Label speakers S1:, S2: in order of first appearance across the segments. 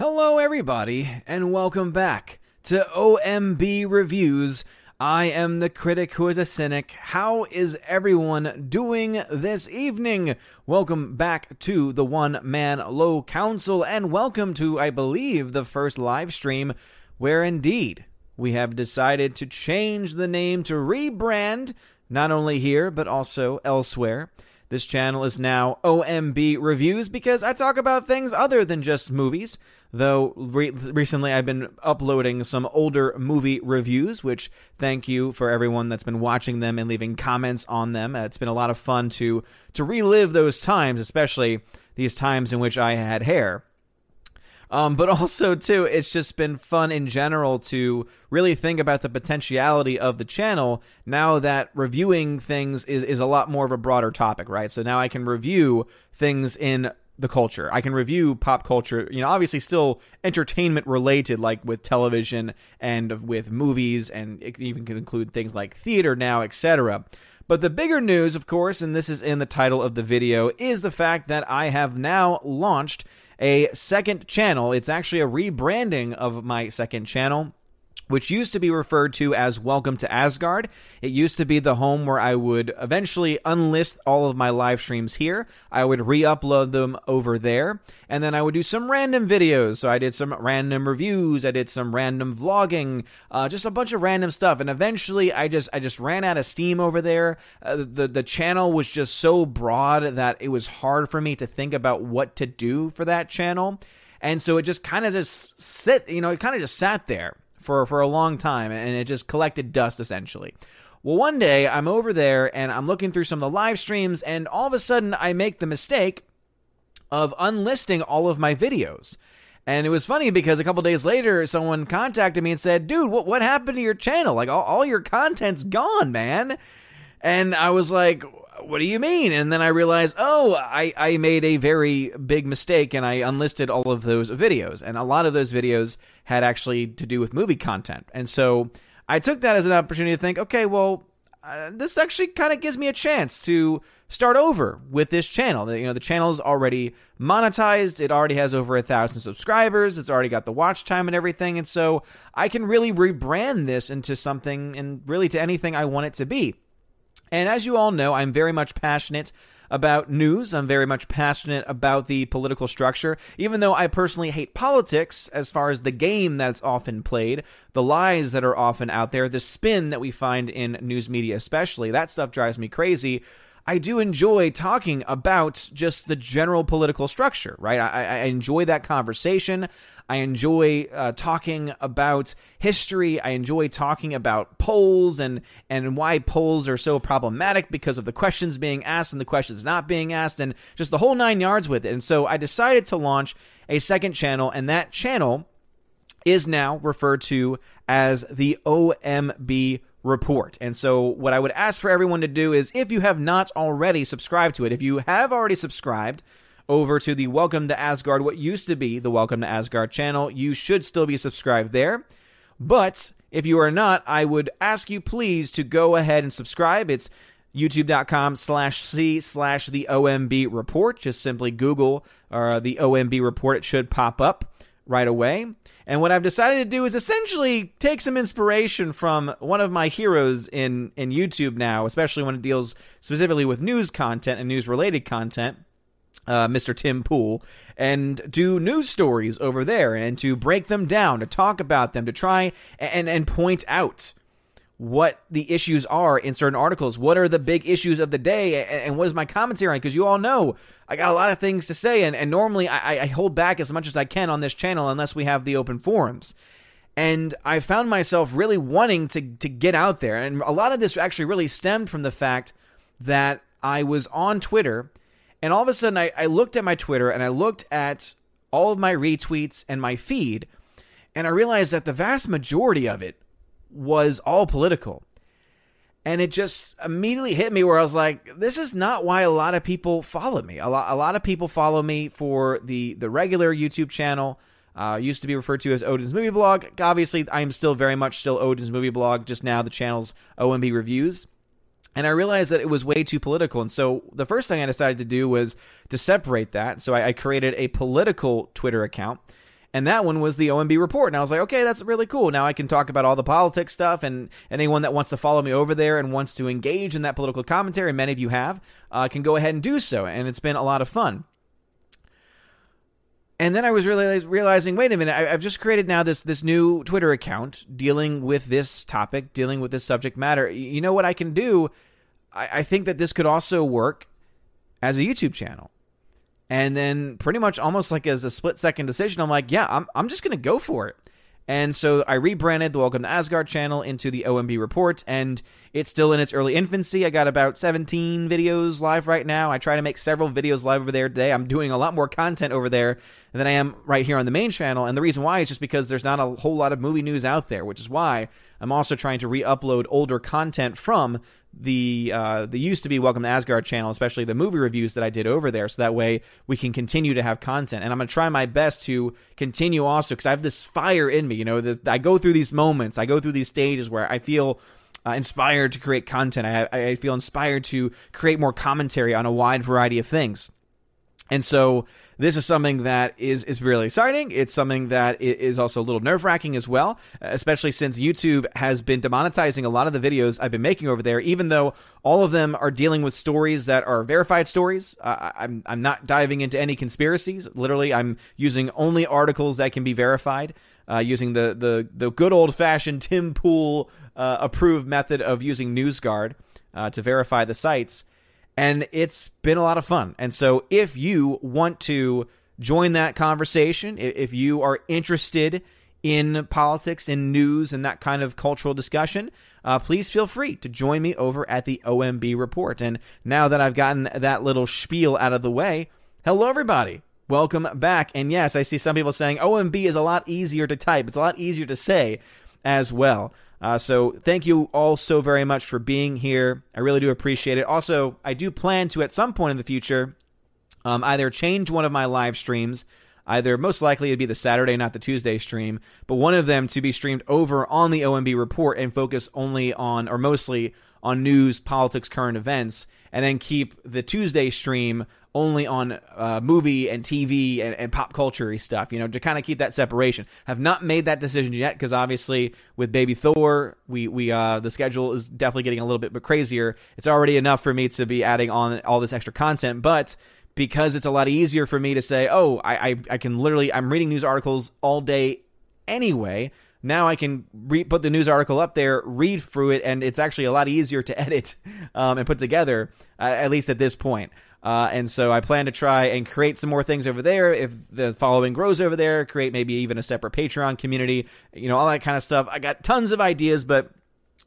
S1: Hello, everybody, and welcome back to OMB Reviews. I am the critic who is a cynic. How is everyone doing this evening? Welcome back to the One Man Low Council, and welcome to, I believe, the first live stream where indeed we have decided to change the name to rebrand, not only here, but also elsewhere. This channel is now OMB Reviews because I talk about things other than just movies. Though re- recently I've been uploading some older movie reviews, which thank you for everyone that's been watching them and leaving comments on them. Uh, it's been a lot of fun to to relive those times, especially these times in which I had hair. Um, but also too, it's just been fun in general to really think about the potentiality of the channel now that reviewing things is is a lot more of a broader topic, right? So now I can review things in the culture. I can review pop culture, you know, obviously still entertainment related, like with television and with movies, and it even can include things like theater now, etc. But the bigger news, of course, and this is in the title of the video, is the fact that I have now launched a second channel. It's actually a rebranding of my second channel which used to be referred to as Welcome to Asgard. It used to be the home where I would eventually unlist all of my live streams here. I would re upload them over there, and then I would do some random videos. So I did some random reviews, I did some random vlogging, uh, just a bunch of random stuff. And eventually, I just I just ran out of steam over there. Uh, the the channel was just so broad that it was hard for me to think about what to do for that channel. And so it just kind of just sit, you know, it kind of just sat there for for a long time, and it just collected dust essentially. Well, one day I'm over there and I'm looking through some of the live streams, and all of a sudden I make the mistake of unlisting all of my videos. And it was funny because a couple days later, someone contacted me and said, "Dude, what what happened to your channel? Like all, all your content's gone, man." And I was like, what do you mean? And then I realized, oh, I, I made a very big mistake and I unlisted all of those videos. And a lot of those videos had actually to do with movie content. And so I took that as an opportunity to think, okay, well, uh, this actually kind of gives me a chance to start over with this channel. You know, the channel is already monetized. It already has over a thousand subscribers. It's already got the watch time and everything. And so I can really rebrand this into something and really to anything I want it to be. And as you all know, I'm very much passionate about news. I'm very much passionate about the political structure, even though I personally hate politics as far as the game that's often played, the lies that are often out there, the spin that we find in news media, especially. That stuff drives me crazy. I do enjoy talking about just the general political structure, right? I, I enjoy that conversation. I enjoy uh, talking about history. I enjoy talking about polls and and why polls are so problematic because of the questions being asked and the questions not being asked, and just the whole nine yards with it. And so I decided to launch a second channel, and that channel is now referred to as the OMB report. And so, what I would ask for everyone to do is if you have not already subscribed to it, if you have already subscribed over to the Welcome to Asgard, what used to be the Welcome to Asgard channel, you should still be subscribed there. But if you are not, I would ask you please to go ahead and subscribe. It's youtube.com slash c slash the omb report just simply google uh, the omb report it should pop up right away and what I've decided to do is essentially take some inspiration from one of my heroes in, in YouTube now, especially when it deals specifically with news content and news related content. Uh, Mr. Tim Pool, and do news stories over there and to break them down, to talk about them, to try and, and point out what the issues are in certain articles. What are the big issues of the day, and what is my commentary on? Because you all know I got a lot of things to say, and, and normally I, I hold back as much as I can on this channel unless we have the open forums. And I found myself really wanting to to get out there, and a lot of this actually really stemmed from the fact that I was on Twitter, and all of a sudden I, I looked at my Twitter and I looked at all of my retweets and my feed, and I realized that the vast majority of it was all political. And it just immediately hit me where I was like, this is not why a lot of people follow me. A lot, a lot of people follow me for the, the regular YouTube channel. Uh, used to be referred to as Odin's Movie Blog. Obviously, I'm still very much still Odin's Movie Blog. Just now, the channel's OMB Reviews. And I realized that it was way too political. And so the first thing I decided to do was to separate that. So I, I created a political Twitter account and that one was the OMB report. And I was like, okay, that's really cool. Now I can talk about all the politics stuff, and anyone that wants to follow me over there and wants to engage in that political commentary, many of you have, uh, can go ahead and do so. And it's been a lot of fun. And then I was really realizing, wait a minute, I, have just created now this this new Twitter account dealing with this topic, dealing with this subject matter. You know what I can do? I, I think that this could also work as a YouTube channel. And then pretty much almost like as a split second decision, I'm like, yeah, I'm I'm just gonna go for it. And so I rebranded the Welcome to Asgard channel into the OMB Report, and it's still in its early infancy. I got about 17 videos live right now. I try to make several videos live over there today. I'm doing a lot more content over there than I am right here on the main channel. And the reason why is just because there's not a whole lot of movie news out there, which is why I'm also trying to re upload older content from the uh, the used to be Welcome to Asgard channel, especially the movie reviews that I did over there, so that way we can continue to have content. And I'm gonna try my best to continue also because I have this fire in me. You know, the, I go through these moments, I go through these stages where I feel. Uh, inspired to create content. I, I feel inspired to create more commentary on a wide variety of things. And so this is something that is is really exciting. It's something that is also a little nerve wracking as well, especially since YouTube has been demonetizing a lot of the videos I've been making over there. Even though all of them are dealing with stories that are verified stories, uh, I'm I'm not diving into any conspiracies. Literally, I'm using only articles that can be verified. Uh, using the, the the good old fashioned Tim Pool uh, approved method of using NewsGuard uh, to verify the sites and it's been a lot of fun. And so, if you want to join that conversation, if you are interested in politics, in news, and that kind of cultural discussion, uh, please feel free to join me over at the OMB Report. And now that I've gotten that little spiel out of the way, hello, everybody. Welcome back. And yes, I see some people saying OMB is a lot easier to type, it's a lot easier to say as well. Uh, so thank you all so very much for being here. I really do appreciate it. Also, I do plan to at some point in the future um, either change one of my live streams. Either most likely it'd be the Saturday, not the Tuesday stream, but one of them to be streamed over on the OMB report and focus only on, or mostly on news, politics, current events, and then keep the Tuesday stream only on uh, movie and TV and, and pop culture stuff, you know, to kind of keep that separation. Have not made that decision yet because obviously with Baby Thor, we we uh, the schedule is definitely getting a little bit crazier. It's already enough for me to be adding on all this extra content, but because it's a lot easier for me to say, oh, I I, I can literally I'm reading news articles all day anyway. Now I can re- put the news article up there, read through it, and it's actually a lot easier to edit um, and put together, uh, at least at this point. Uh, and so I plan to try and create some more things over there. If the following grows over there, create maybe even a separate Patreon community, you know, all that kind of stuff. I got tons of ideas, but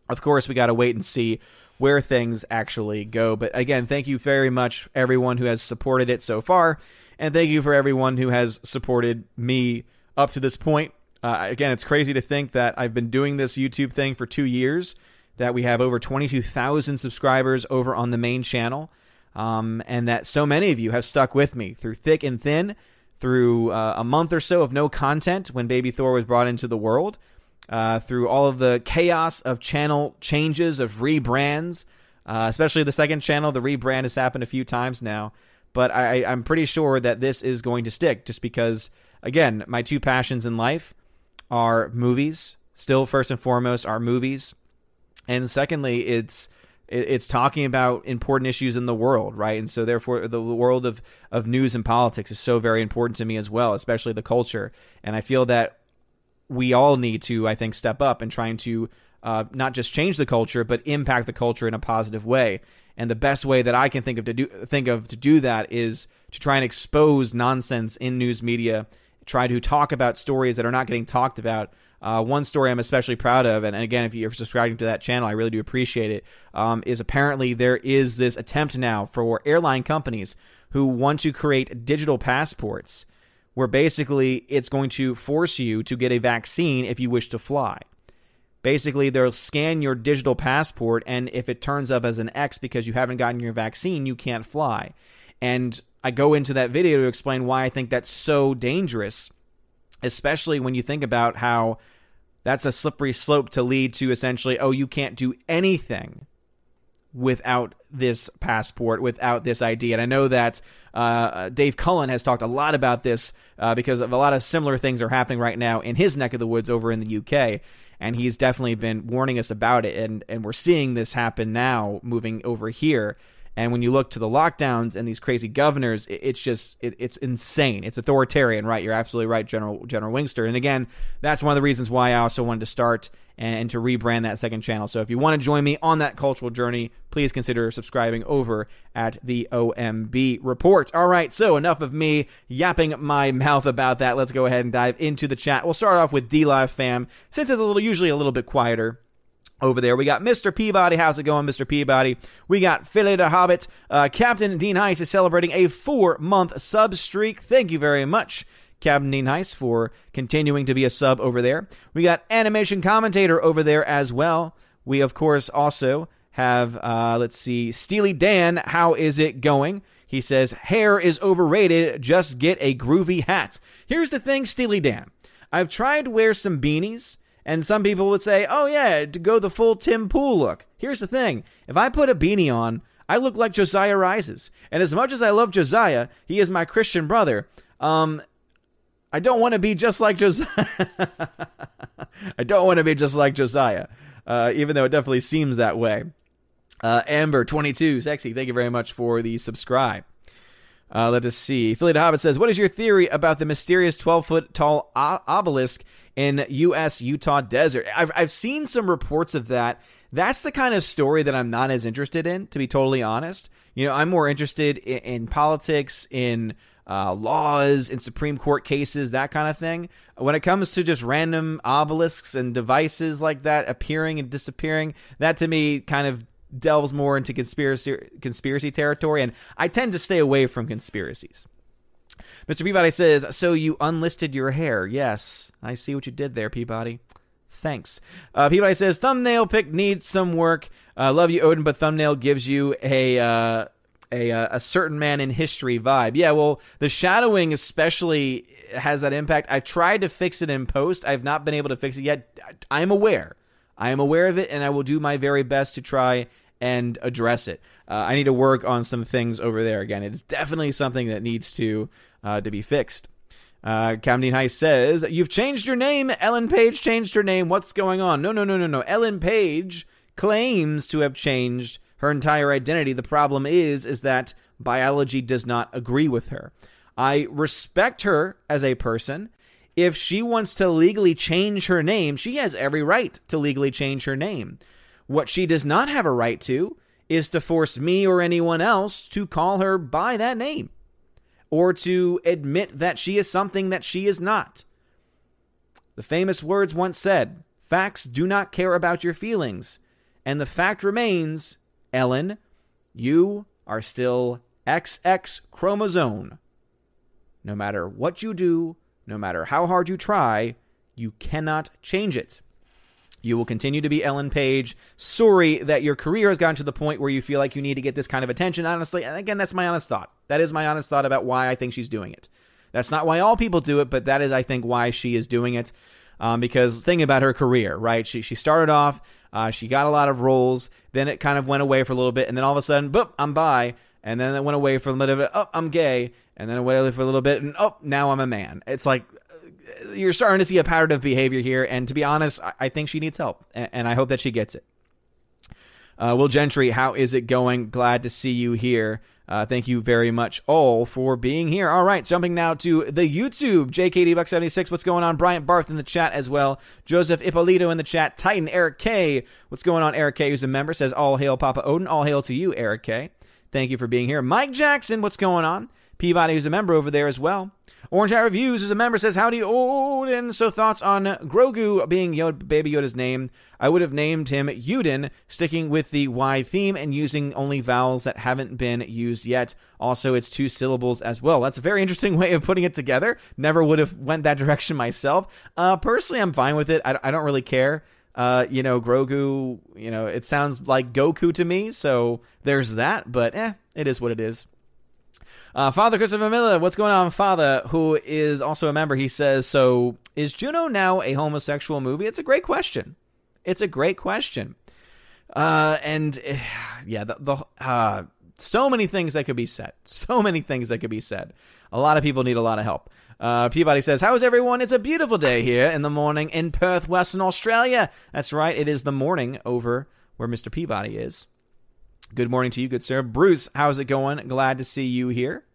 S1: of course, we got to wait and see where things actually go. But again, thank you very much, everyone who has supported it so far. And thank you for everyone who has supported me up to this point. Uh, again, it's crazy to think that I've been doing this YouTube thing for two years, that we have over 22,000 subscribers over on the main channel um, and that so many of you have stuck with me through thick and thin, through uh, a month or so of no content when Baby Thor was brought into the world, uh, through all of the chaos of channel changes, of rebrands, uh, especially the second channel. The rebrand has happened a few times now, but I, I'm pretty sure that this is going to stick just because, again, my two passions in life are movies, still first and foremost, are movies. And secondly, it's it's talking about important issues in the world, right? And so therefore the world of of news and politics is so very important to me as well, especially the culture. And I feel that we all need to, I think, step up and trying to uh, not just change the culture, but impact the culture in a positive way. And the best way that I can think of to do think of to do that is to try and expose nonsense in news media, try to talk about stories that are not getting talked about, uh, one story I'm especially proud of, and, again, if you're subscribing to that channel, I really do appreciate it. Um, is apparently there is this attempt now for airline companies who want to create digital passports where basically it's going to force you to get a vaccine if you wish to fly. Basically, they'll scan your digital passport, and if it turns up as an X because you haven't gotten your vaccine, you can't fly. And I go into that video to explain why I think that's so dangerous, especially when you think about how that's a slippery slope to lead to essentially, oh, you can't do anything without this passport, without this ID. And I know that uh, Dave Cullen has talked a lot about this uh, because of a lot of similar things are happening right now in his neck of the woods over in the UK. And he's definitely been warning us about it. And, and we're seeing this happen now moving over here. And when you look to the lockdowns and these crazy governors, it, it's just it, it's insane. It's authoritarian, right? You're absolutely right, General General Wingster. And again, that's one of the reasons why I also wanted to start and, to rebrand that second channel. So if you want to join me on that cultural journey, please consider subscribing over at the OMB Report. All right, so enough of me yapping my mouth about that. Let's go ahead and dive into the chat. We'll start off with DLive fam, since it's a little usually a little bit quieter over there. We got Mr. Peabody. How's it going, Mr. Peabody? We got Philly the Hobbit. Uh, Captain Dean Heiss is celebrating a four month sub streak. Thank you very much. Captain Heiss for continuing to be a sub over there. We got animation commentator over there as well. We, of course, also have, uh, let's see, Steely Dan. How is it going? He says, hair is overrated. Just get a groovy hat. Here's the thing, Steely Dan. I've tried to wear some beanies and some people would say, oh, yeah, to go the full Tim Pool look. Here's the thing if I put a beanie on, I look like Josiah Rises. And as much as I love Josiah, he is my Christian brother. Um, I don't want to be just like Josiah. I don't want to be just like Josiah, uh, even though it definitely seems that way. Uh, Amber22, sexy, thank you very much for the subscribe. Uh, let us see. The Hobbit says, What is your theory about the mysterious 12 foot tall obelisk in U.S. Utah desert. I've, I've seen some reports of that. That's the kind of story that I'm not as interested in, to be totally honest. You know, I'm more interested in, in politics, in uh, laws, and Supreme Court cases, that kind of thing. When it comes to just random obelisks and devices like that appearing and disappearing, that to me kind of delves more into conspiracy conspiracy territory, and I tend to stay away from conspiracies. Mr. Peabody says, So you unlisted your hair. Yes, I see what you did there, Peabody. Thanks. Uh, Peabody says, Thumbnail pick needs some work. Uh, love you, Odin, but thumbnail gives you a. Uh, a, a certain man in history vibe. Yeah, well, the shadowing especially has that impact. I tried to fix it in post. I've not been able to fix it yet. I am aware. I am aware of it, and I will do my very best to try and address it. Uh, I need to work on some things over there. Again, it is definitely something that needs to uh, to be fixed. Uh, Camden High says, You've changed your name. Ellen Page changed her name. What's going on? No, no, no, no, no. Ellen Page claims to have changed her entire identity. The problem is, is that biology does not agree with her. I respect her as a person. If she wants to legally change her name, she has every right to legally change her name. What she does not have a right to is to force me or anyone else to call her by that name or to admit that she is something that she is not. The famous words once said facts do not care about your feelings. And the fact remains, Ellen, you are still XX chromosome. No matter what you do, no matter how hard you try, you cannot change it. You will continue to be Ellen Page. Sorry that your career has gotten to the point where you feel like you need to get this kind of attention. Honestly, and again, that's my honest thought. That is my honest thought about why I think she's doing it. That's not why all people do it, but that is, I think, why she is doing it. Um, because think about her career, right? She she started off, uh, she got a lot of roles, then it kind of went away for a little bit, and then all of a sudden, boop, I'm bi, and then it went away for a little bit. Oh, I'm gay, and then away for a little bit, and oh, now I'm a man. It's like you're starting to see a pattern of behavior here. And to be honest, I, think she needs help, and, I hope that she gets it. Uh, Will Gentry, how is it going? Glad to see you here. Uh, thank you very much all for being here. All right, jumping now to the YouTube. JKD Buck 76, what's going on? Bryant Barth in the chat as well. Joseph Ippolito in the chat. Titan Eric K, what's going on? Eric K, who's a member, says all hail Papa Odin. All hail to you, Eric K. Thank you for being here. Mike Jackson, what's going on? Peabody, who's a member over there as well. Orange Hat Reviews, as a member, says, Howdy, Odin. So, thoughts on Grogu being Yoda, Baby Yoda's name? I would have named him Yuden, sticking with the Y theme and using only vowels that haven't been used yet. Also, it's two syllables as well. That's a very interesting way of putting it together. Never would have went that direction myself. Uh, personally, I'm fine with it. I, I don't really care. Uh, you know, Grogu, you know, it sounds like Goku to me, so there's that, but eh, it is what it is. Uh, Father Christopher Miller, what's going on, Father, who is also a member? He says, So is Juno now a homosexual movie? It's a great question. It's a great question. Uh, and uh, yeah, the, the uh, so many things that could be said. So many things that could be said. A lot of people need a lot of help. Uh, Peabody says, How is everyone? It's a beautiful day here in the morning in Perth, Western Australia. That's right, it is the morning over where Mr. Peabody is. Good morning to you, good sir. Bruce, how's it going? Glad to see you here.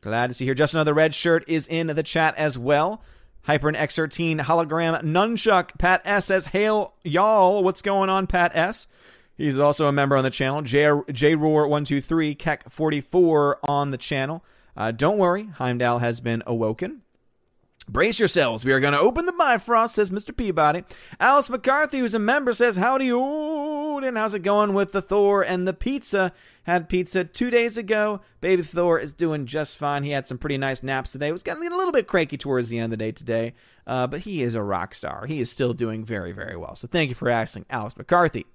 S1: Glad to see you here. Just another red shirt is in the chat as well. Hyper and X13 hologram nunchuck. Pat S says, Hail y'all. What's going on, Pat S? He's also a member on the channel. J, J Roar 123, Keck 44 on the channel. Uh, don't worry, Heimdall has been awoken. Brace yourselves. We are going to open the Bifrost, says Mr. Peabody. Alice McCarthy, who's a member, says, Howdy, How's it going with the Thor and the pizza? Had pizza two days ago. Baby Thor is doing just fine. He had some pretty nice naps today. Was getting a little bit cranky towards the end of the day today, uh, but he is a rock star. He is still doing very, very well. So thank you for asking, Alice McCarthy.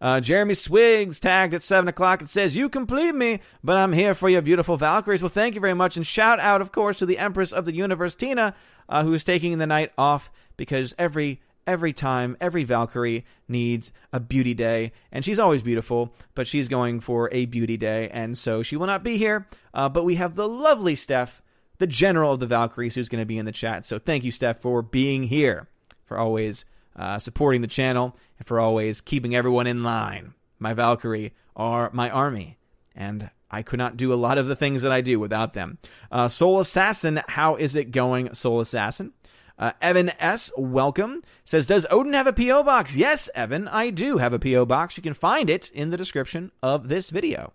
S1: Uh, Jeremy Swiggs tagged at 7 o'clock and says, You complete me, but I'm here for your beautiful Valkyries. Well, thank you very much. And shout out, of course, to the Empress of the Universe, Tina, uh, who is taking the night off because every every time, every Valkyrie needs a beauty day, and she's always beautiful, but she's going for a beauty day, and so she will not be here. Uh, but we have the lovely Steph, the general of the Valkyries, who's going to be in the chat. So thank you, Steph, for being here, for always uh, supporting the channel, and for always keeping everyone in line. My Valkyrie are my army, and I could not do a lot of the things that I do without them. Uh, Soul Assassin, how is it going, Soul Assassin? Uh, Evan S., welcome. Says, Does Odin have a P.O. box? Yes, Evan, I do have a P.O. box. You can find it in the description of this video.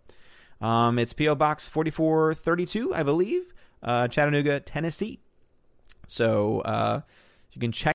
S1: Um, it's P.O. Box 4432, I believe, uh, Chattanooga, Tennessee. So uh, you can check